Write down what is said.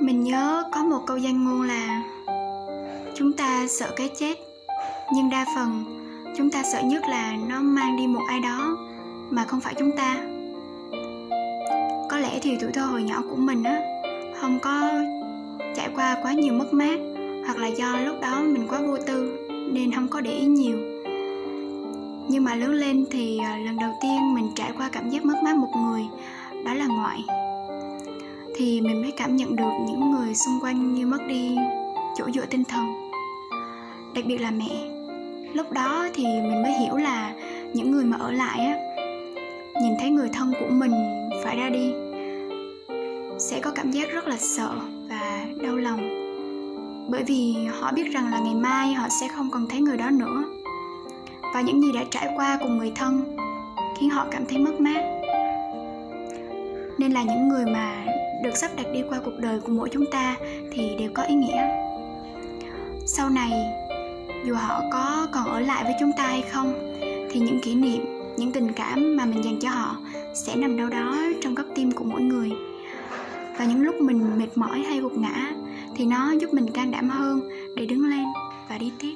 mình nhớ có một câu danh ngôn là, chúng ta sợ cái chết, nhưng đa phần chúng ta sợ nhất là nó mang đi một ai đó mà không phải chúng ta. Có lẽ thì tuổi thơ hồi nhỏ của mình á, không có trải qua quá nhiều mất mát, hoặc là do lúc đó mình quá vô tư nên không có để ý nhiều. Nhưng mà lớn lên thì à, lần đầu tiên mình trải qua cảm giác mất mát một người, đó là ngoại thì mình mới cảm nhận được những người xung quanh như mất đi chỗ dựa tinh thần. Đặc biệt là mẹ. Lúc đó thì mình mới hiểu là những người mà ở lại á, nhìn thấy người thân của mình phải ra đi, sẽ có cảm giác rất là sợ và đau lòng. Bởi vì họ biết rằng là ngày mai họ sẽ không còn thấy người đó nữa. Và những gì đã trải qua cùng người thân khiến họ cảm thấy mất mát nên là những người mà được sắp đặt đi qua cuộc đời của mỗi chúng ta thì đều có ý nghĩa. Sau này, dù họ có còn ở lại với chúng ta hay không, thì những kỷ niệm, những tình cảm mà mình dành cho họ sẽ nằm đâu đó trong góc tim của mỗi người. Và những lúc mình mệt mỏi hay gục ngã, thì nó giúp mình can đảm hơn để đứng lên và đi tiếp.